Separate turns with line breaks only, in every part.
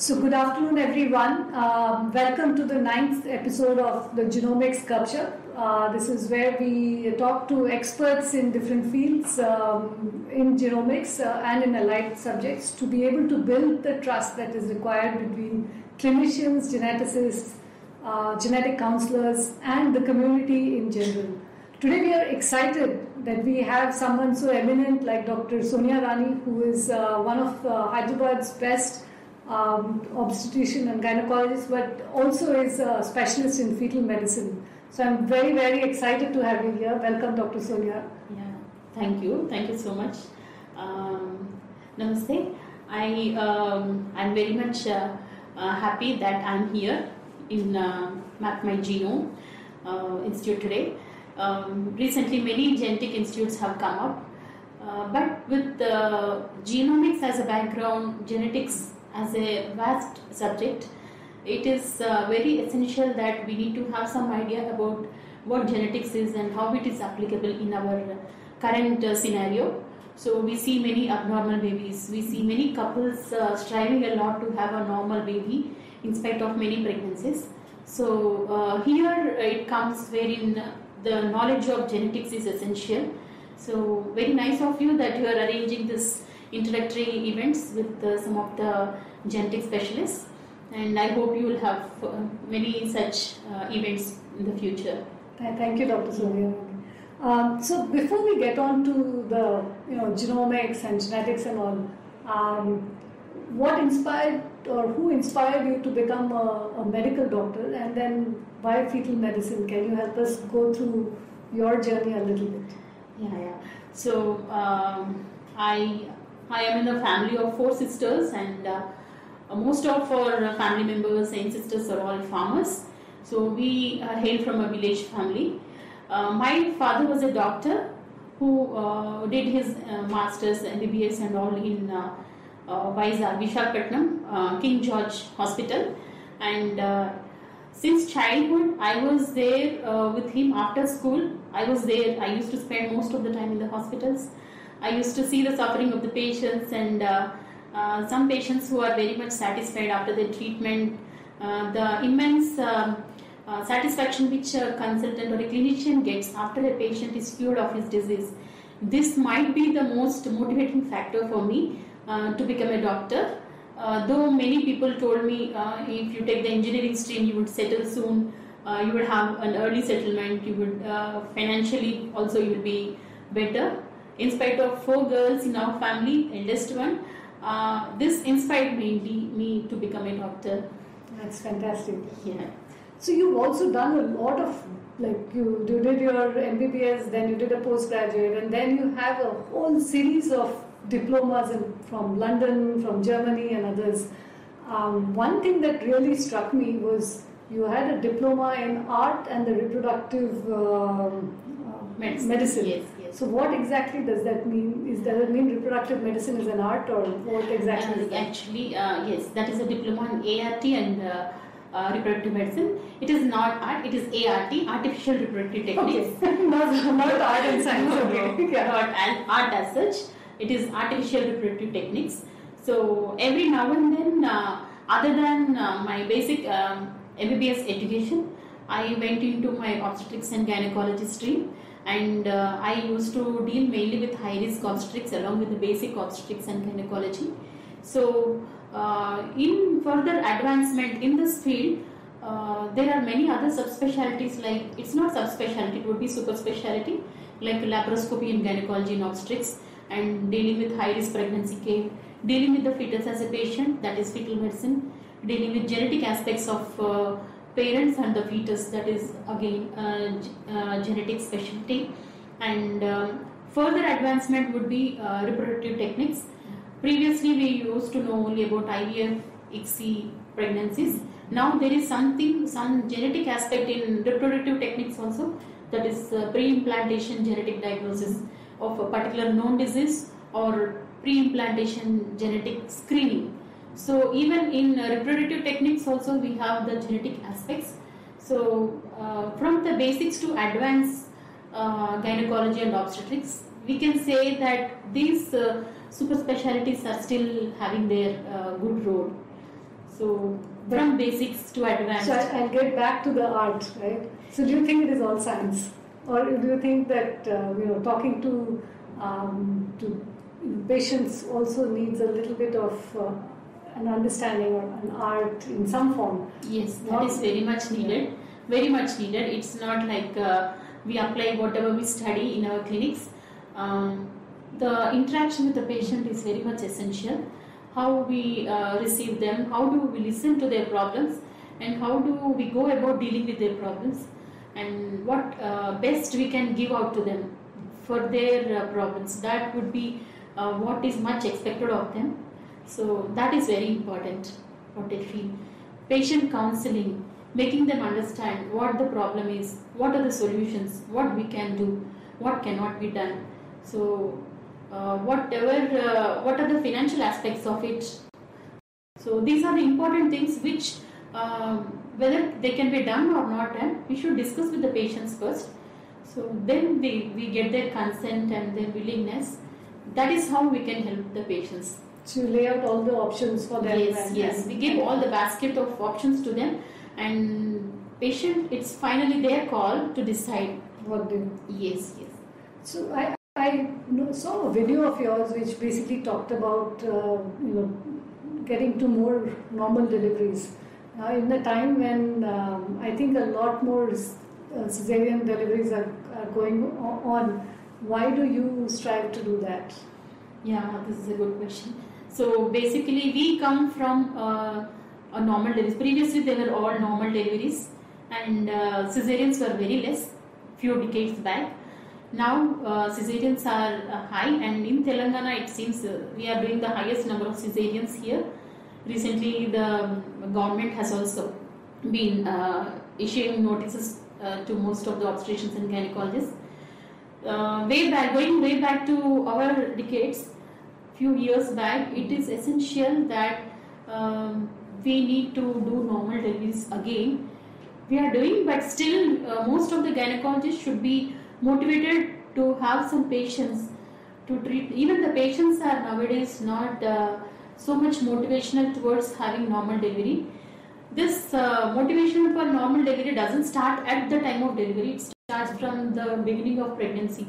So, good afternoon, everyone. Um, welcome to the ninth episode of the Genomics Gupshup. Uh, this is where we talk to experts in different fields um, in genomics uh, and in allied subjects to be able to build the trust that is required between clinicians, geneticists, uh, genetic counselors, and the community in general. Today, we are excited that we have someone so eminent like Dr. Sonia Rani, who is uh, one of uh, Hyderabad's best um, obstetrician and gynecologist, but also is a specialist in fetal medicine. So I'm very, very excited to have you here. Welcome, Dr. Sonia.
Yeah, thank you. Thank you so much. Um, namaste. I um, I'm very much uh, uh, happy that I'm here in uh, Map My Genome uh, Institute today. Um, recently, many genetic institutes have come up, uh, but with genomics as a background, genetics as a vast subject, it is uh, very essential that we need to have some idea about what genetics is and how it is applicable in our current uh, scenario. So we see many abnormal babies. We see many couples uh, striving a lot to have a normal baby in spite of many pregnancies. So uh, here it comes wherein the knowledge of genetics is essential. So very nice of you that you are arranging this introductory events with uh, some of the genetic specialists and I hope you will have uh, many such uh, events in the future.
Thank you, Dr. Sonia. Um, so before we get on to the you know genomics and genetics and all, um, what inspired or who inspired you to become a, a, medical doctor and then why fetal medicine? Can you help us go through your journey a little bit?
Yeah, yeah. So um, I I am in a family of four sisters and. Uh, uh, most of our family members and sisters are all farmers. So we uh, hail from a village family. Uh, my father was a doctor who uh, did his uh, masters MBBS and all in uh, uh, Vizag, Vishakhapatnam, King George Hospital. And since childhood, I was there with him after school. I was there. I used to spend most of the time in the hospitals. I used to see the suffering of the patients and uh, some patients who are very much satisfied after the treatment, uh, the immense um, uh, satisfaction which a consultant or a clinician gets after a patient is cured of his disease. This might be the most motivating factor for me uh, to become a doctor. Uh, though many people told me if you take the engineering stream, you would settle soon, you would have an early settlement, you would financially also you will be better. In spite of four girls in our family, eldest one, uh, this inspired mainly me to become a doctor.
That's fantastic.
Yeah.
So you've also done a lot of like you, you did your MBBS, then you did a postgraduate, and then you have a whole series of diplomas in, from London, from Germany, and others. Um, one thing that really struck me was you had a diploma in art and the reproductive um, uh, medicine. medicine.
Yes.
So what exactly does that mean? Is does it mean reproductive medicine is an art or what exactly?
Uh, actually, uh, yes, that is a diploma in ART and uh, uh, reproductive medicine. It is not art; it is ART, artificial reproductive techniques.
Okay. not, not art and science.
Okay. yeah. Not art as such. It is artificial reproductive techniques. So every now and then, uh, other than uh, my basic um, MBBS education, I went into my obstetrics and gynecology stream and uh, I used to deal mainly with high risk obstetrics along with the basic obstetrics and gynecology. So, uh, in further advancement in this field, uh, there are many other subspecialties like it's not subspecialty, it would be super specialty like laparoscopy in gynecology and obstetrics and dealing with high risk pregnancy care, dealing with the fetus as a patient, that is fetal medicine, dealing with genetic aspects of uh, parents and the fetus that is again uh, uh, genetic specialty. And um, further advancement would be uh, reproductive techniques. Previously we used to know only about ivf ICSI pregnancies. Now there is something some genetic aspect in reproductive techniques also that is uh, pre-implantation genetic diagnosis of a particular known disease or pre-implantation genetic screening so even in uh, reproductive techniques also we have the genetic aspects. So uh, from the basics to advanced uh, gynecology and obstetrics, we can say that these uh, super specialties are still having their uh, good role. So from basics to advanced.
So I'll get back to the art, right? So do you think it is all science, or do you think that uh, you know talking to um, to patients also needs a little bit of uh, an understanding or an art in some form?
Yes, that is very much needed. Very much needed. It's not like uh, we apply whatever we study in our clinics. Um, the interaction with the patient is very much essential. How we uh, receive them, how do we listen to their problems, and how do we go about dealing with their problems, and what uh, best we can give out to them for their uh, problems. That would be uh, what is much expected of them. So that is very important. What I feel patient counseling, making them understand what the problem is, what are the solutions, what we can do, what cannot be done. So, uh, whatever, uh, what are the financial aspects of it? So, these are the important things which, um, whether they can be done or not done, we should discuss with the patients first. So, then we, we get their consent and their willingness. That is how we can help the patients.
To lay out all the options for them.
Yes, yes. We give all the basket of options to them, and patient, it's finally their call to decide.
what they
Yes, yes.
So I, I saw a video of yours which basically talked about uh, you know getting to more normal deliveries. Uh, in a time when um, I think a lot more uh, cesarean deliveries are, are going on, why do you strive to do that?
Yeah, this is a good question. So basically, we come from uh, a normal deliveries. Previously, they were all normal deliveries, and uh, cesareans were very less. Few decades back. Now uh, cesareans are uh, high, and in Telangana, it seems uh, we are doing the highest number of cesareans here. Recently, the um, government has also been uh, issuing notices to most of the obstetricians and gynecologists. Way back, going way back to our decades, few years back, it is essential that um, we need to do normal deliveries again. We are doing, but still, uh, most of the gynecologists should be motivated to have some patience to treat. Even the patients are nowadays not uh, so much motivational towards having normal delivery. This uh, motivation for normal delivery doesn't start at the time of delivery. It starts from the beginning of pregnancy,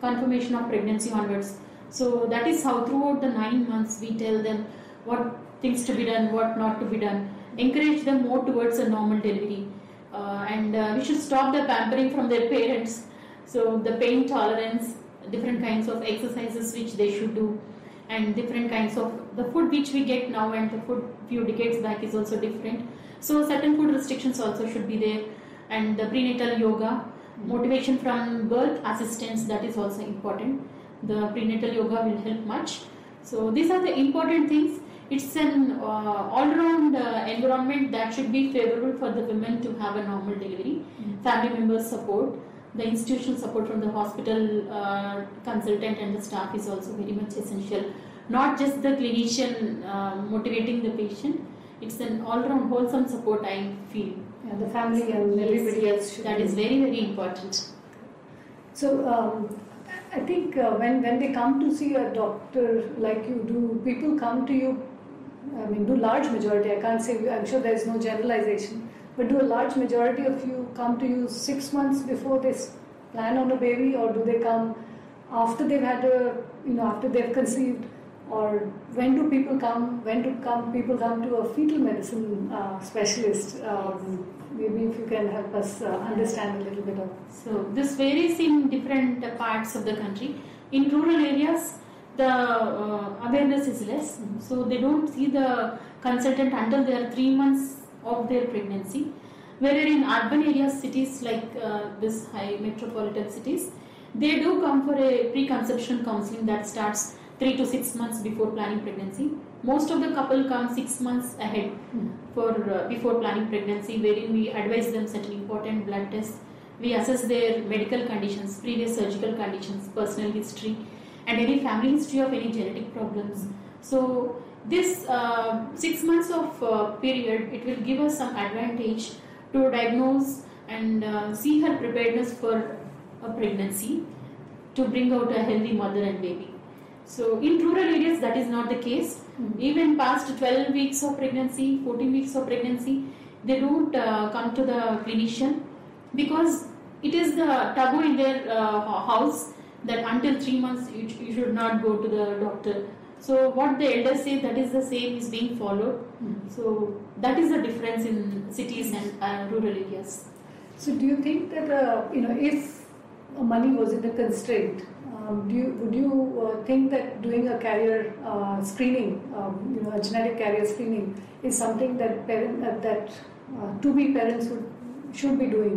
confirmation of pregnancy onwards. So that is how throughout the nine months we tell them what things to be done, what not to be done. Encourage them more towards a normal delivery, uh, and uh, we should stop the pampering from their parents. So the pain tolerance, different kinds of exercises which they should do, and different kinds of the food which we get now and the food few decades back is also different. So certain food restrictions also should be there, and the prenatal yoga, motivation from birth assistance that is also important. The prenatal yoga will help much. So these are the important things. It's an uh, all-round uh, environment that should be favorable for the women to have a normal delivery. Family members support, the institutional support from the hospital uh, consultant and the staff is also very much essential. Not just the clinician uh, motivating the patient. It's an all-round wholesome support. I feel.
Yeah, the family and everybody else should
that is very very important.
So um, I think uh, when when they come to see a doctor like you, do people come to you? I mean, do large majority? I can't say. I'm sure there is no generalization, but do a large majority of you come to you six months before they plan on a baby, or do they come after they've had a you know after they've conceived? Or when do people come? When do come people come to a fetal medicine uh, specialist? Um, maybe if you can help us uh, understand a little bit of.
So this varies in different parts of the country. In rural areas, the uh, awareness is less, so they don't see the consultant until they are three months of their pregnancy. Whereas in urban areas, cities like uh, this high metropolitan cities, they do come for a preconception counseling that starts three to six months before planning pregnancy. Most of the couple come six months ahead for uh, before planning pregnancy, wherein we advise them certain important blood tests. We assess their medical conditions, previous surgical conditions, personal history, and any family history of any genetic problems. So this uh, six months of uh, period, it will give us some advantage to diagnose and uh, see her preparedness for a pregnancy to bring out a healthy mother and baby. So in rural areas, that is not the case.
Mhm.
Even past 12 weeks of pregnancy, 14 weeks of pregnancy, they don't uh, come to the clinician because it is the taboo in their uh, house that until three months you, you should not go to the doctor. So what the elders say, that is the same is being followed.
Mhm.
So that is the difference in cities and uh, rural areas.
So, do you think that uh, you know if money wasn't a constraint, um, do you would you uh, think that doing a carrier uh, screening, um, you know, a genetic carrier screening, is something that parent uh, that uh, to be parents would should be doing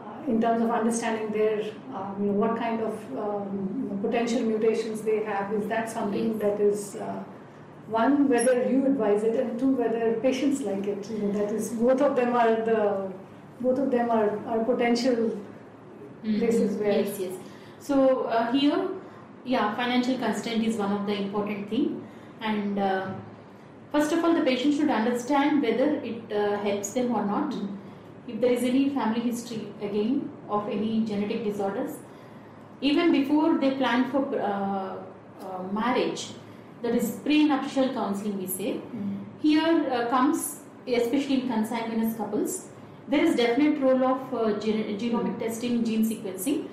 uh, in terms of understanding their um, you know what kind of um, potential mutations they have? Is that something that is uh, one whether you advise it and two whether patients like it? You know that is both of them are the both of them are, are potential Places where-
yes yes so uh, here yeah financial constraint is one of the important thing. And uh, first of all the patient should understand whether it uh, helps them or not. If there is any family history again of any genetic disorders even before they plan for uh, uh, marriage that is prenuptial counseling we say. Here uh, comes especially in consanguineous couples there is definite role of uh, gen- genomic testing gene sequencing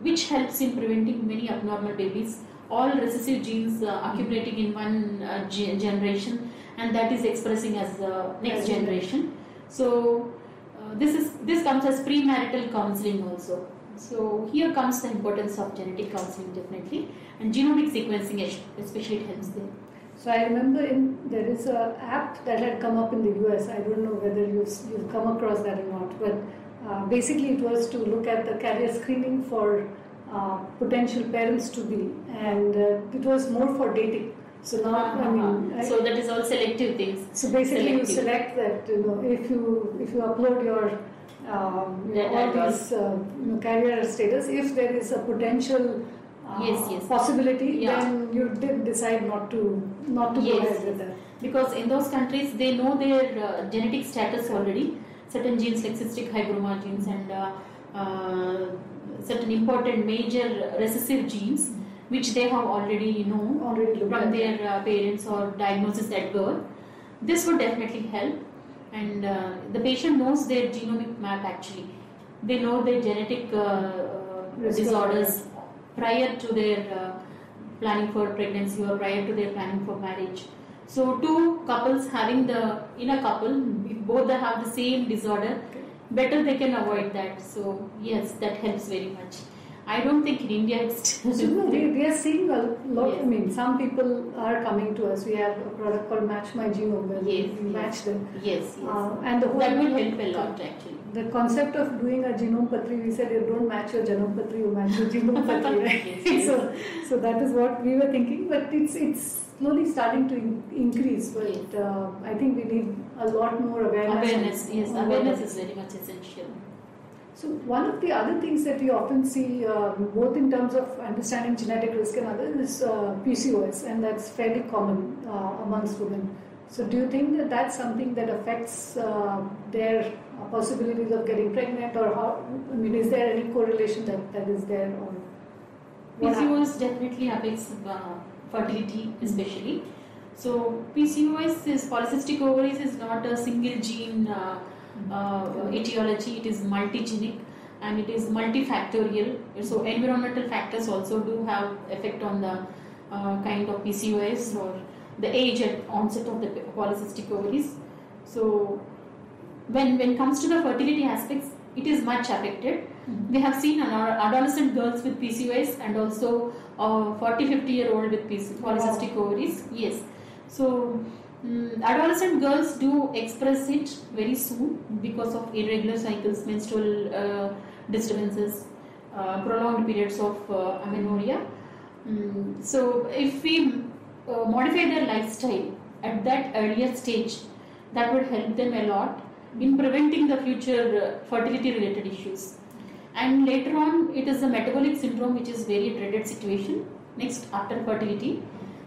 which helps in preventing many abnormal babies. All recessive genes uh, accumulating in one uh, ge- generation and that is expressing as the next generation. So uh, this is this comes as premarital counseling also. So here comes the importance of genetic counseling definitely and genomic sequencing especially it helps there
So I remember in there is a app that had come up in the US. I don't know whether you've you've come across that or not, but uh, basically it was to look at the carrier screening for uh, potential parents to be, and uh, it was more for dating. So now I mean, I-
so that is all selective things
So basically, you select that you know if you if you upload your um, you know, all these uh, you know, carrier status, if there is a potential uh,
Yes, yes.
possibility,
Yeah.
then you did decide not to not to go
Yes,
ahead with that.
because in those countries they know their uh, genetic status already certain genes like cystic hygroma genes and uh, uh, certain important major recessive genes which they have already know
Already
from their uh, parents or diagnosis at birth. This would definitely help. And uh, the patient knows their genomic map actually. They know their genetic uh, uh, disorders prior to their uh, planning for pregnancy or prior to their planning for marriage so two couples having the in a couple if both they have the same disorder better they can avoid that so yes that helps very much i don't think in india it's
So no, we, we are seeing a lot. I mean, some people are coming to us. We have a product called Match My Genome where
Yes,
we
yes.
match them,
yes yes
uh, and the whole
that will help a lot actually
The concept of doing a genome patri, we said you don't match your genome patri, you match your genome patri, right?
Yes, yes.
so, so that is what we were thinking, but it's it's slowly starting to in- increase. But
Yes.
uh, I think we need a lot more awareness.
awareness yes awareness is very much essential
So one of the other things that we often see, um, both in terms of understanding genetic risk and others, is uh, PCOS, and that's fairly common uh, amongst women. So do you think that that's something that affects uh, their uh, possibilities of getting pregnant, or how? I mean, is there any correlation that, that is there, or what happens?
PCOS definitely affects uh, fertility especially. So PCOS is polycystic ovaries is not a single gene uh, uh, etiology. It is multigenic and it is multifactorial. So environmental factors also do have effect on the uh, kind of PCOS or the age at onset of the polycystic ovaries. So when when comes to the fertility aspects, it is much affected. We have seen an adolescent girls with PCOS and also uh, 40 50 year old with PC, polycystic ovaries. Yes. So mm, adolescent girls do express it very soon because of irregular cycles, menstrual uh, disturbances, uh, prolonged periods of uh, amenorrhea. Mm, so if we uh, modify their lifestyle at that earlier stage, that would help them a lot in preventing the future uh, fertility related issues. And later on, it is the metabolic syndrome, which is very dreaded situation next after fertility.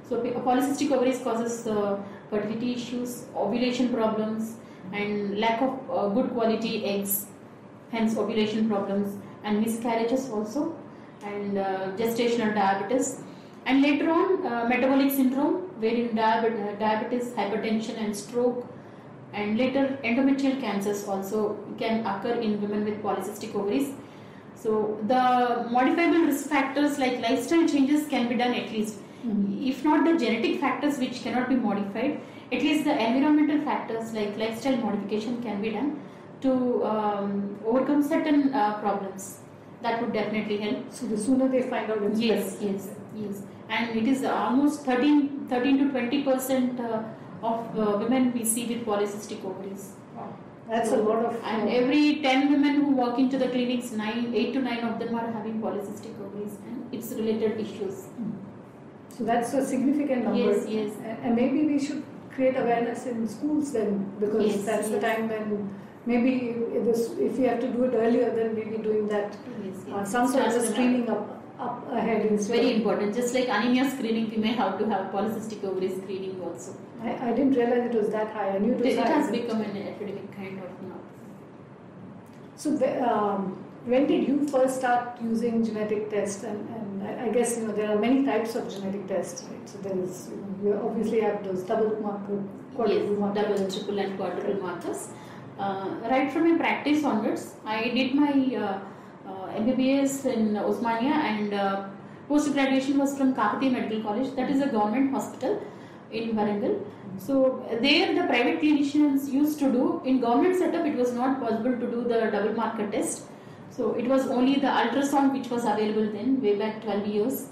So polycystic ovaries causes uh, fertility issues, ovulation problems, and lack of uh, good quality eggs, hence ovulation problems and miscarriages also, and uh, gestational diabetes. And later on, uh, metabolic syndrome, wherein uh, diabetes, hypertension, and stroke, and later endometrial cancers also can occur in women with polycystic ovaries. So the modifiable risk factors like lifestyle changes can be done at least. If not the genetic factors which cannot be modified, at least the environmental factors like lifestyle modification can be done to um, overcome certain uh, problems. That would definitely help.
So the sooner they find out, it's
Yes,
better.
yes, yes. And it is almost 13, 13 to 20 percent uh, of uh, women we see with polycystic ovaries.
That's a lot of.
And
uh,
every 10 women who walk into the clinics, nine, 8 to 9 of them are having polycystic ovaries and its related issues.
So that's a significant number.
Yes, yes.
And maybe we should create awareness in schools then, because
Yes,
that's the time when maybe if, this, if we have to do it earlier, then maybe doing that.
Yes,
Uh,
yes.
some sort of screening up, up ahead
It's very important. Just like anemia screening, we may have to have polycystic ovary screening also.
I, I didn't realize it was that high. I knew it
It,
was
it
high.
has become an epidemic kind of now.
So, um, when did you first start using genetic tests? And, and I, I guess you know there are many types of genetic tests, right? So there is you, obviously have those double marker, quadruple
yes,
marker.
double, triple, and quadruple markers. Uh, right from my practice onwards, I did my uh, MBBS in Osmania and uh, post graduation was from Kakatiya Medical College. That is a government hospital in Warangal. So there, the private clinicians used to do in government setup. It was not possible to do the double marker test. So it was only the ultrasound which was available then, way back 12 years.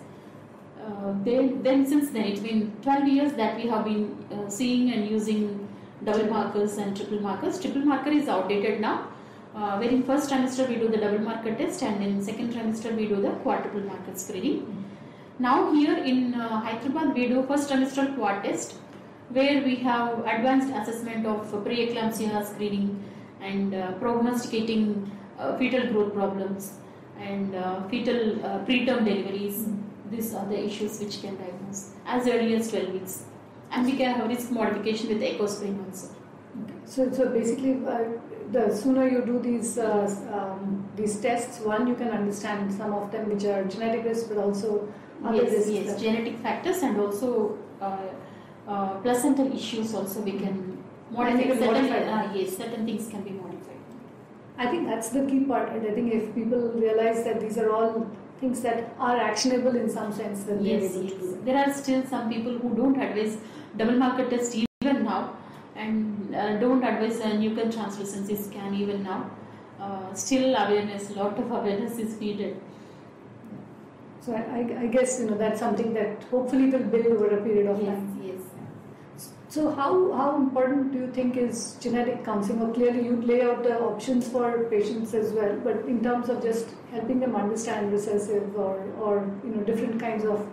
Uh, then, then since then it's been 12 years that we have been uh, seeing and using double markers and triple markers. Triple marker is outdated now. Uh, where in first trimester we do the double marker test and in second trimester we do the quadruple marker screening. Now here in uh, Hyderabad we do first trimester quad test where we have advanced assessment of preeclampsia screening and uh, prognosticating uh, fetal growth problems and uh, fetal uh, preterm deliveries. These are the issues which can diagnose as early as 12 weeks. And we can have risk modification with ecosprin also.
So, so basically, uh, the sooner you do these uh, um, these tests, one you can understand some of them which are genetic risks, but also other
yes,
risks.
yes, genetic factors and also uh, uh, placental issues also we can modify. certain,
modify
uh, yes, certain things can be modified.
I think that's the key part. And I think if people realize that these are all things that are actionable in some sense, then
Yes, yes. There are still some people who don't advise double marker test even now and uh, don't advise a nuchal translucency scan even now. Uh, still awareness, lot of awareness is needed.
So I, I, guess you know that's something that hopefully will build over a period of
Yes,
time.
yes.
So how how important do you think is genetic counseling? Or clearly you lay out the options for patients as well, but in terms of just helping them understand recessive or or you know different kinds of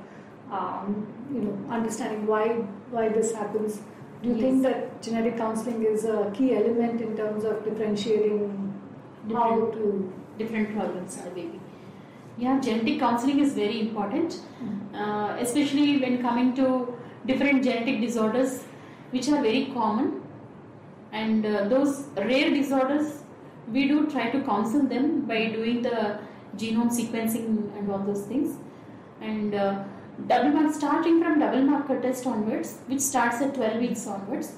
um, you know understanding why why this happens. Do you think that genetic counseling is a key element in terms of differentiating how
Different,
to
different problems the baby. Yeah, genetic counseling is very important, uh, especially when coming to different genetic disorders which are very common. And uh, those rare disorders we do try to counsel them by doing the genome sequencing and all those things. And uh, double mark starting from double marker test onwards which starts at 12 weeks onwards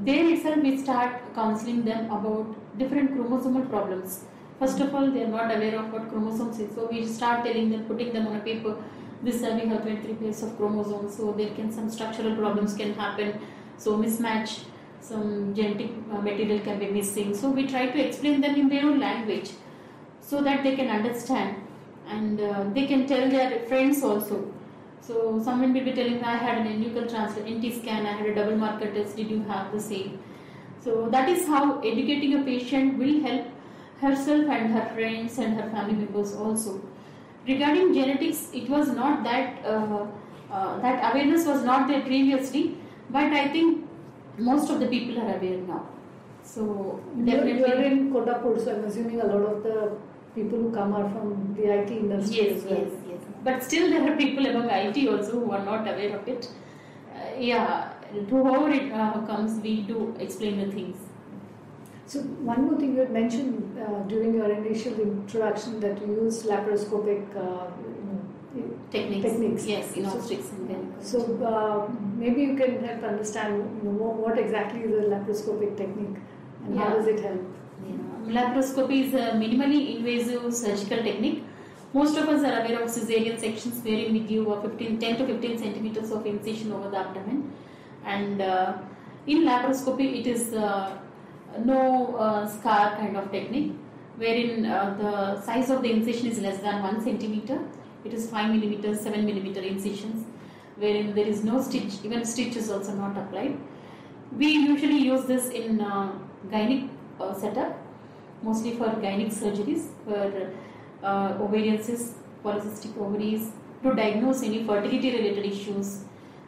there itself we start counseling them about different chromosomal problems. First of all they are not aware of what chromosomes is. So we start telling them putting them on a paper this uh, we have 23 pairs of chromosomes so there can some structural problems can happen. So mismatch some genetic uh, material can be missing. So we try to explain them in their own language so that they can understand. And uh, they can tell their friends also so someone will be telling me I had an nuchal transfer NT scan I had a double marker test did you have the same? So that is how educating a patient will help herself and her friends and her family members also. Regarding genetics it was not that uh, uh, that awareness was not there previously but i think most of the people are aware now. So definitely
you're in Kondapur, so I'm assuming a lot of the people who come are from the IT industry
yes
as well.
yes but still there are people among it also who are not aware of it uh, yeah to whoever it uh, comes we do explain the things
So one more thing you had mentioned uh, during your initial introduction that you use laparoscopic uh,
techniques.
Techniques.
Yes, in
So-
obstetrics and gynecology.
So uh, maybe you can help understand you know, what, exactly is a laparoscopic technique and how does it help?
Yeah. Laparoscopy is a minimally invasive surgical technique. Most of us are aware of cesarean sections wherein we give a 15, 10 to 15 centimeters of incision over the abdomen. And uh, in laparoscopy, it is uh, no uh, scar kind of technique wherein uh, the size of the incision is less than 1 centimeter. It is 5 millimeters, 7 millimeter incisions wherein there is no stitch, even stitch is also not applied. We usually use this in uh, gynec uh, setup, mostly for gynec surgeries, for uh, ovarian cysts, polycystic ovaries, to diagnose any fertility related issues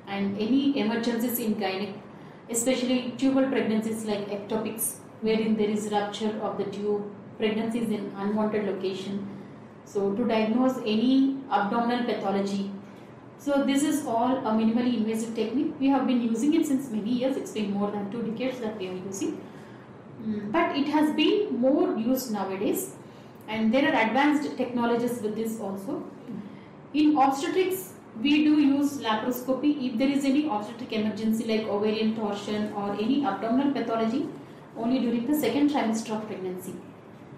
and any emergencies in gynec, especially tubal pregnancies like ectopics, wherein there is rupture of the tube, pregnancies in unwanted location. So, to diagnose any abdominal pathology so this is all a minimally invasive technique. We have been using it since many years. It's been more than two decades that we are using. Mm, But it has been more used nowadays, and there are advanced technologies with this also. In obstetrics, we do use laparoscopy if there is any obstetric emergency like ovarian torsion or any abdominal pathology only during the second trimester of pregnancy.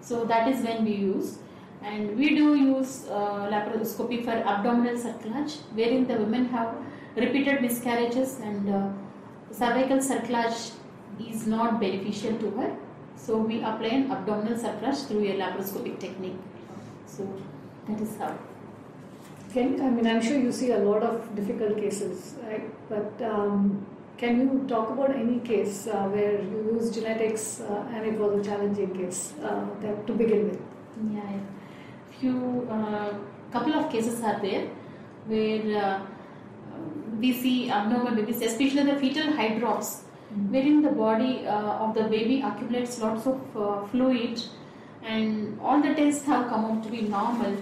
So that is when we use and we do use uh, laparoscopy for abdominal cerclage wherein the women have repeated miscarriages and uh, cervical cerclage is not beneficial to her so we apply an abdominal cerclage through a laparoscopic technique so that is how
Can, I mean, I'm sure you see a lot of difficult cases, right? But um, can you talk about any case uh, where you use genetics uh, and it was a challenging case uh, that, to begin with?
Yeah, yeah. few uh, couple of cases are there where uh, we see abnormal babies, especially the fetal hydrops, wherein the body uh, of the baby accumulates lots of uh, fluid, and all the tests have come out to be normal.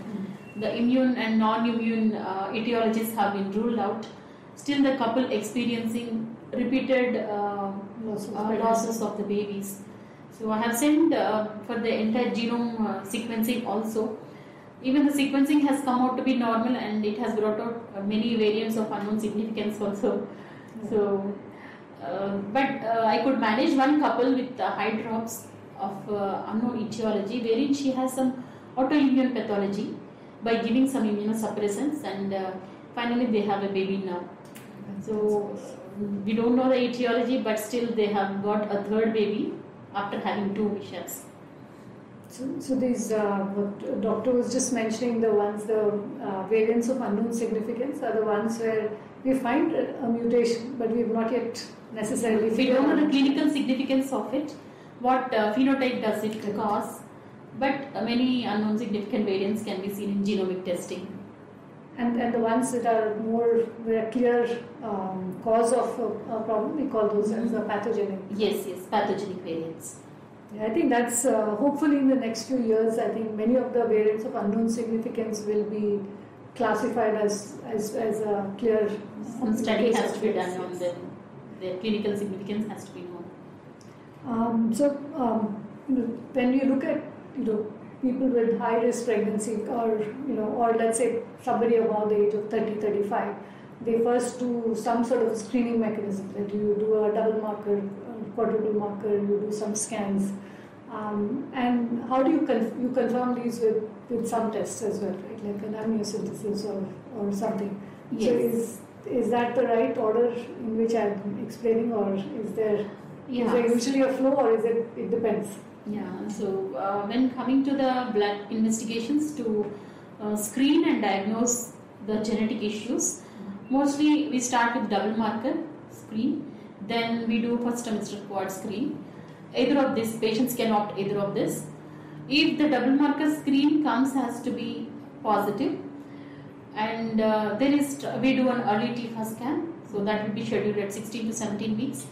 The immune and non-immune uh, etiologies have been ruled out. Still, the couple experiencing repeated uh, uh, losses of the babies. So I have sent uh, for the entire genome uh, sequencing also. Even the sequencing has come out to be normal and it has brought out uh, many variants of unknown significance also. So, but uh, I could manage one couple with uh, hydrops of uh, unknown etiology wherein she has some autoimmune pathology by giving some immunosuppressants and uh, finally they have a baby now. So we don't know the etiology, but still they have got a third baby after having two mishaps.
So, so these, uh, what doctor was just mentioning, the ones, the uh, variants of unknown significance are the ones where we find a mutation, but we have not yet necessarily
We don't know the clinical significance of it, what uh, phenotype does it cause, but uh, many unknown significant variants can be seen in genomic testing.
And, and the ones that are more, where clear um, cause of a, a problem, we call those as a pathogenic.
Yes, yes, pathogenic variants.
Yeah, I think that's uh, hopefully in the next few years. I think many of the variants of unknown significance will be classified as as, as a clear.
Some study has to be done on them. Their clinical significance has to be known.
Um, so um, you know, when you look at you know people with high risk pregnancy or you know or let's say somebody above the age of 30 35 they first do some sort of screening mechanism that you do a double marker a quadruple marker you do some scans um, and how do you con- you confirm these with with some tests as well right like an amniocentesis or or something
Yes.
so is is that the right order in which I'm explaining or is there is there
Yeah.
usually a flow or is it it depends
Yeah, so uh, when coming to the blood investigations to uh, screen and diagnose the genetic issues, mostly we start with double marker screen, then we do first trimester quad screen. Either of these patients can opt either of this. If the double marker screen comes has to be positive, and uh, there is we do an early TIFFA scan, so that will be scheduled at 16 to 17 weeks.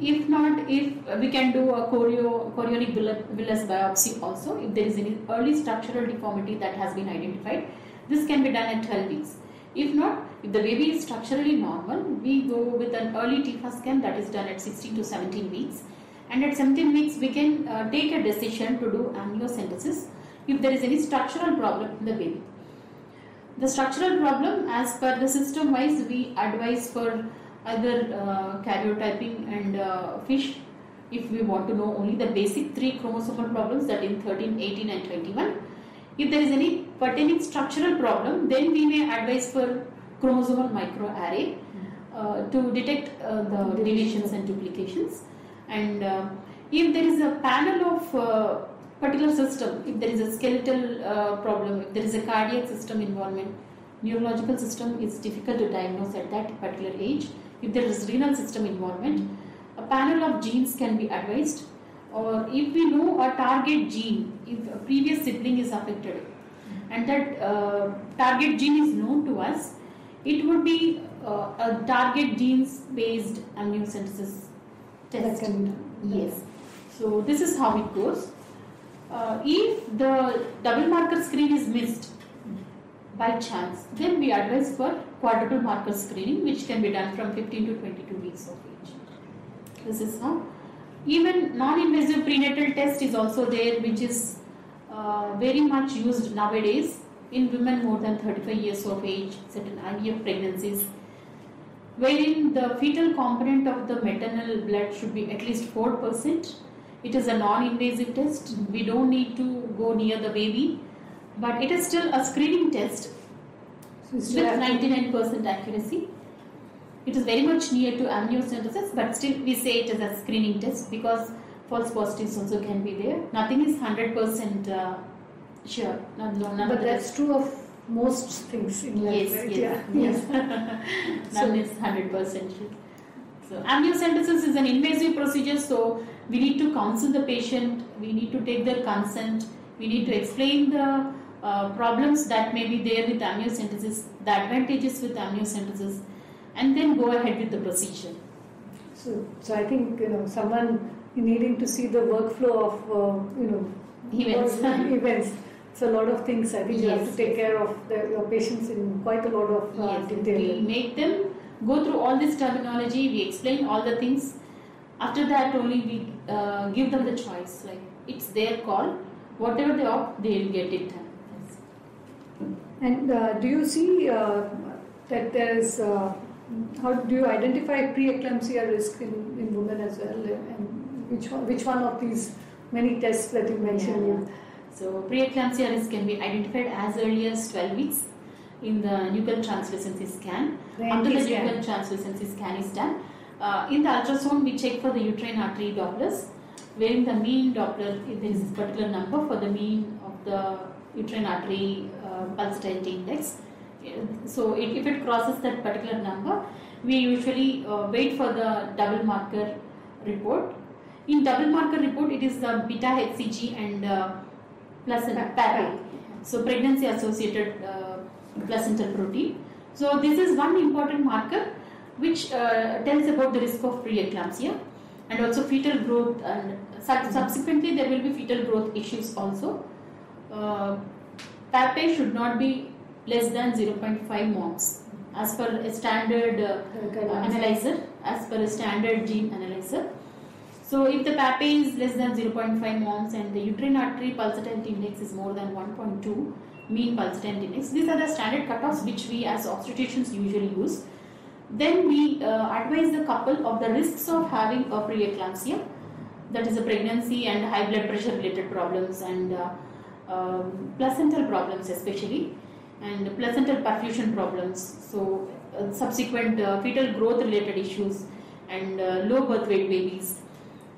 If not if we can do a choreo, chorionic villus biopsy also if there is any early structural deformity that has been identified. This can be done at 12 weeks. If not if the baby is structurally normal we go with an early TIFFA scan that is done at 16 to 17 weeks. And at 17 weeks we can uh, take a decision to do amniocentesis if there is any structural problem in the baby The structural problem, as per the system wise, we advise for either uh, karyotyping and uh, fish if we want to know only the basic three chromosomal problems that in 13, 18 and 21. If there is any pertaining structural problem, then we may advise for chromosomal microarray uh, to detect uh, the deletions and duplications. And uh, if there is a panel of uh, particular system, if there is a skeletal uh, problem, if there is a cardiac system involvement, neurological system is difficult to diagnose at that particular age. If there is renal system involvement, a panel of genes can be advised. Or if we know a target gene, if a previous sibling is affected, and that uh, target gene is known to us, it would be uh, a target genes based amniocentesis test.
can.
Yes. So this is how it goes. Uh, if the double marker screen is missed by chance, then we advise for quadruple marker screening, which can be done from 15 to 22 weeks of age. This is how. Even non-invasive prenatal test is also there, which is uh, very much used nowadays in women more than 35 years of age, certain IVF pregnancies, wherein the fetal component of the maternal blood should be at least 4%. It is a non-invasive test. We don't need to go near the baby, but it is still a screening test
So
with
still have to-
99% accuracy. It is very much near to amniocentesis, but still we say it is a screening test because false positives also can be there. Nothing is 100% uh, sure. No, no,
But that's true of most things in life,
Yes,
right?
yes,
Yeah.
yes.
So-
None is hundred percent true. So amniocentesis is an invasive procedure, so we need to counsel the patient. We need to take their consent. We need to explain the uh, problems that may be there with amniocentesis, the advantages with amniocentesis, and then go ahead with the procedure.
So, so I think you know someone needing to see the workflow of uh, you know
Events.
events. It's a lot of things. I think you have to take care of the, your patients in quite a lot of uh,
Yes, we
detail.
make them go through all this terminology. We explain all the things. After that, only we uh, give them the choice. Like it's their call. Whatever they opt, they will get it done. Yes.
And uh, do you see uh, that there is? Uh, how do you identify preeclampsia risk in, in women as well? And which one, which one of these many tests that you mentioned?
Yeah. So preeclampsia risk can be identified as early as 12 weeks in the nuchal translucency scan.
The
After the
scan.
nuchal translucency scan is done, uh, in the ultrasound we check for the uterine artery Dopplers, wherein the mean Doppler, there is a particular number for the mean of the uterine artery uh, pulsatility index. So it, if it crosses that particular number, we usually uh, wait for the double marker report. In double marker report, it is the beta HCG and uh, placenta PAPP-A. So pregnancy associated uh, placental protein. So this is one important marker which uh, tells about the risk of preeclampsia and also fetal growth and sub- subsequently there will be fetal growth issues also. Uh, should not be less than 0.5 moms as per a standard uh, analyzer as per a standard gene analyzer. So if the PAPP-A is less than 0.5 moms and the uterine artery pulsatility index is more than 1.2 mean pulsatility index, these are the standard cutoffs which we as obstetricians usually use. Then we uh, advise the couple of the risks of having a preeclampsia, that is a pregnancy and high blood pressure related problems and uh, um, placental problems especially and placental perfusion problems. So uh, subsequent uh, fetal growth related issues and uh, low birth weight babies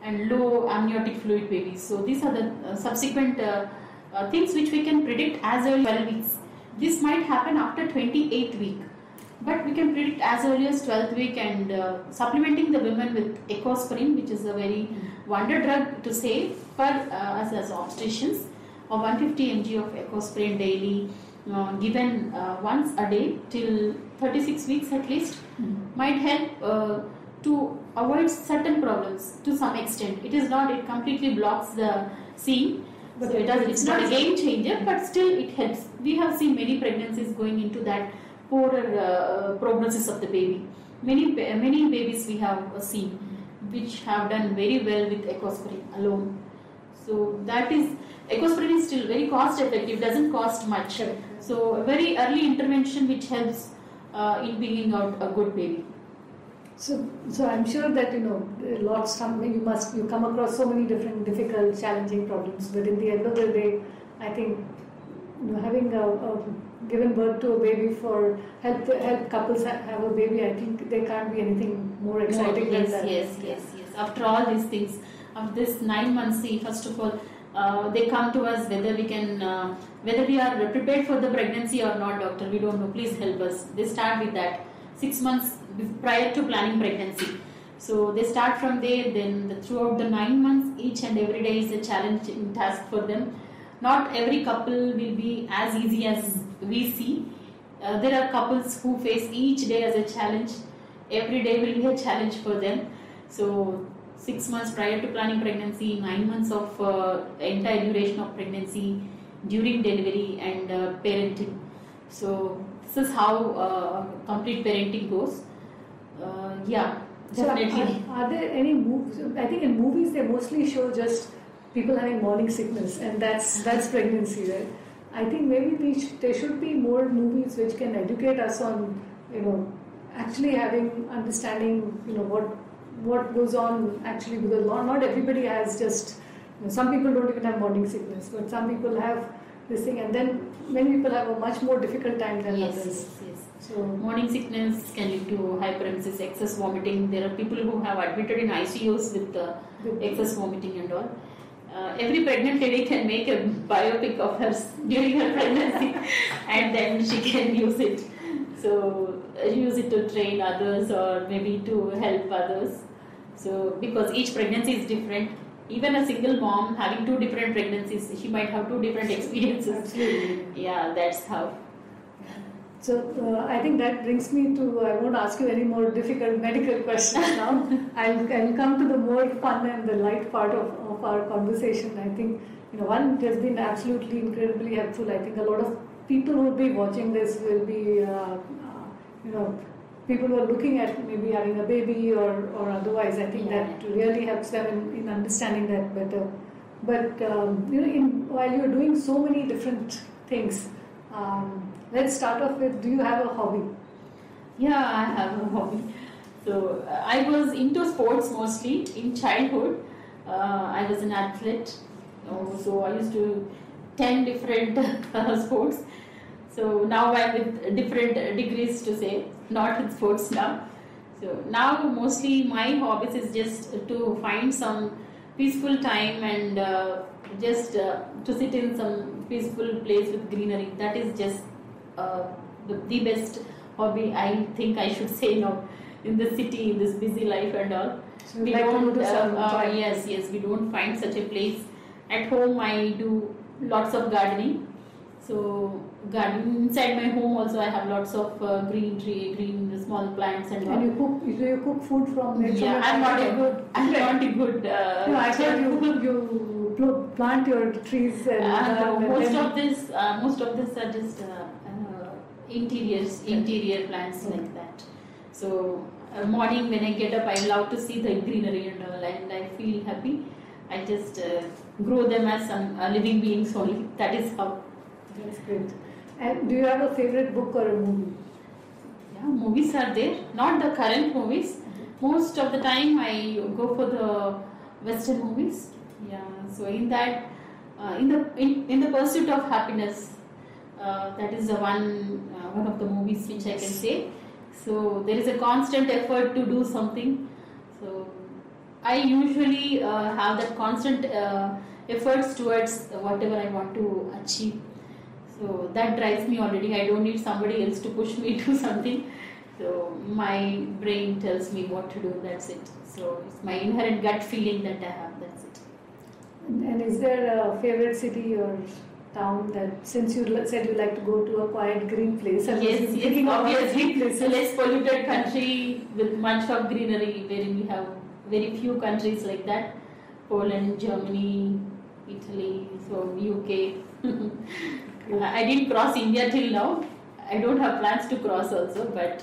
and low amniotic fluid babies. So these are the uh, subsequent uh, things which we can predict as early as 12 weeks. This might happen after 28 week, but we can predict as early as 12th week and uh, supplementing the women with ecosprin, which is a very wonder drug to say for uh, us as obstetricians, or 150 mg of ecosprin daily, uh, given uh, once a day till 36 weeks at least, might help uh, to avoid certain problems to some extent. It is not, it completely blocks the seam.
But
so it does,
it's
not a game changer, but still it helps. We have seen many pregnancies going into that poorer uh, prognosis of the baby. Many many babies we have seen which have done very well with ecosprin alone. So that is ecosprin is still very cost effective. Doesn't cost much. So very early intervention which helps uh, in bringing out a good baby.
So, so I'm sure that you know lots. Some you must you come across so many different difficult, challenging problems. But in the end of the day, I think you know, having a, a given birth to a baby for help help couples have a baby. I think there can't be anything more exciting
yes,
than that.
yes, yes, yes. After all these things, of this nine months, see, first of all, uh, they come to us whether we can, uh, whether we are prepared for the pregnancy or not, doctor. We don't know. Please help us. They start with that six months prior to planning pregnancy. So they start from there. Then the, throughout the nine months, each and every day is a challenging task for them. Not every couple will be as easy as we see. Uh, there are couples who face each day as a challenge. Every day will be a challenge for them. So six months prior to planning pregnancy, nine months of uh, entire duration of pregnancy, during delivery and uh, parenting. So this is how uh, complete parenting goes. Uh, yeah,
So are,
definitely.
are there any movies? I think in movies they mostly show just people having morning sickness, and that's that's pregnancy, right? I think maybe we sh- there should be more movies which can educate us on, you know, actually having understanding, you know, what what goes on actually because not, not everybody has just. You know, some people don't even have morning sickness, but some people have this thing, and then many people have a much more difficult time than
Yes,
others.
yes, yes.
So
Morning sickness can lead to hyperemesis, excess vomiting. There are people who have admitted in ICUs with uh, excess vomiting and all. Uh, every pregnant lady can make a biopic of hers during her pregnancy and then she can use it. So, uh, use it to train others or maybe to help others. So, because each pregnancy is different, even a single mom having two different pregnancies, she might have two different experiences.
absolutely.
Yeah, that's how.
So uh, I think that brings me to I won't ask you any more difficult medical questions now. I'll, I'll come to the more fun and the light part of, of our conversation. I think you know one has been absolutely incredibly helpful. I think a lot of people who will be watching this will be uh, uh, you know people who are looking at maybe having a baby or, or otherwise. I think
Yeah.
that really helps them in, in understanding that better. But um, you know, in, while you're doing so many different things, um, let's start off with: Do you have a hobby?
Yeah, I have a hobby. So uh, I was into sports mostly in childhood. Uh, I was an athlete, Oh, so I used to ten different uh, sports. So now I'm with different degrees to say, not with sports now. So now mostly my hobbies is just to find some peaceful time and uh, just uh, to sit in some peaceful place with greenery. That is just uh, the, the best hobby I think I should say now in the city, in this busy life and all.
So
We
like
don't, uh, uh, yes, yes, we don't find such a place. At home, I do lots of gardening. So, gardening inside my home also, I have lots of uh, green tree, green small plants and all.
And you cook? Do you cook food from nature?
Yeah, I'm not a good. I'm not a good. Uh,
No, I thought you you plant your trees and,
Uh,
and
most of this, uh, most of this are just uh, uh, interiors, interior plants
Okay.
like that. So uh, morning when I get up, I love to see the greenery and all, and I feel happy. I just uh, grow them as some uh, living beings only. That is how.
That's great. And do you have a favorite book or a movie?
Yeah, movies are there. Not the current movies. Most of the time, I go for the Western movies. Yeah. So in that, uh, in the in, in the pursuit of happiness, uh, that is the one uh, one of the movies which I can say. So there is a constant effort to do something. So I usually uh, have that constant uh, efforts towards whatever I want to achieve. So that drives me already. I don't need somebody else to push me to something. So my brain tells me what to do. That's it. So it's my inherent gut feeling that I have. That's it.
And, is there a favorite city or town that since you said you like to go to a quiet green place? I was
yes, yes, obviously. a less polluted country with much of greenery, wherein we have very few countries like that. Poland, Germany, Italy, so UK. I didn't cross India till now. I don't have plans to cross also, but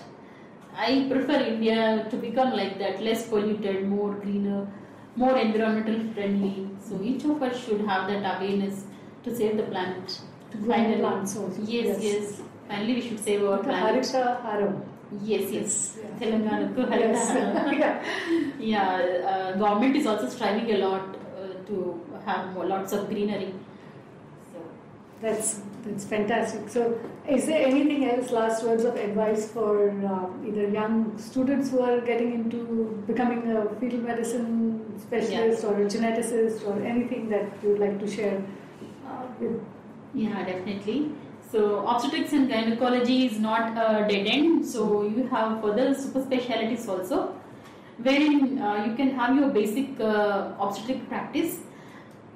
I prefer India to become like that, less polluted, more greener, more environmental friendly. So each of us should have that awareness to save the planet.
to grow plants also.
Yes, yes. Finally, we should save our
The
planet.
Harita Haram.
Yes, yes.
Yeah.
Telangana to
Yes.
Harita.
yeah.
yeah, uh, government is also striving a lot uh, to have more, lots of greenery.
That's that's fantastic. So, is there anything else? Last words of advice for uh, either young students who are getting into becoming a fetal medicine specialist or a geneticist or anything that you would like to share uh, with?
yeah, definitely. So, obstetrics and gynecology is not a dead end. So, you have further super specialities also, wherein uh, you can have your basic uh, obstetric practice,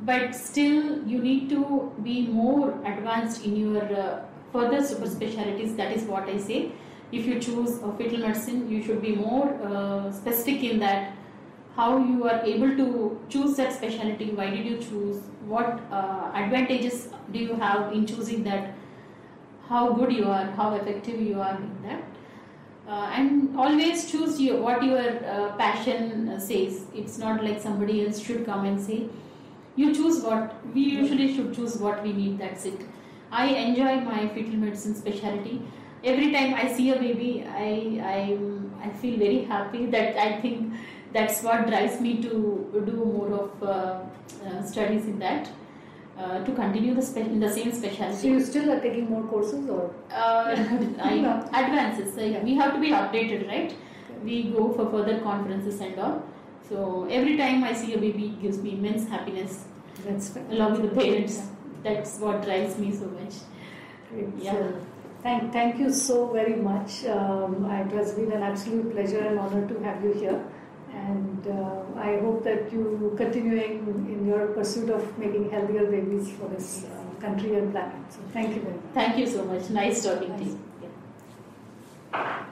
but still you need to be more advanced in your uh, further super specialities. That is what I say. If you choose a fetal medicine, you should be more uh, specific in that how you are able to choose that specialty why did you choose what uh, advantages do you have in choosing that how good you are how effective you are in that uh, and always choose your, what your uh, passion says it's not like somebody else should come and say you choose what we usually should choose what we need that's it. I enjoy my fetal medicine specialty. Every time i see a baby i i i feel very happy that i think that's what drives me to do more of uh, uh, studies in that uh, to continue the spe- in the same
So,
specialty
you still are taking more courses or?
uh, I, advances
Yeah.
we have to be updated right? We go for further conferences and all so every time i see a baby it gives me immense happiness
That's
along with the parents that's what drives me so much
Great.
Yeah.
So, thank, thank you so very much. Um, it has been an absolute pleasure and honor to have you here. And uh, I hope that you continuing in your pursuit of making healthier babies for this uh, country and planet. So thank you very much.
thank you so much nice talking to you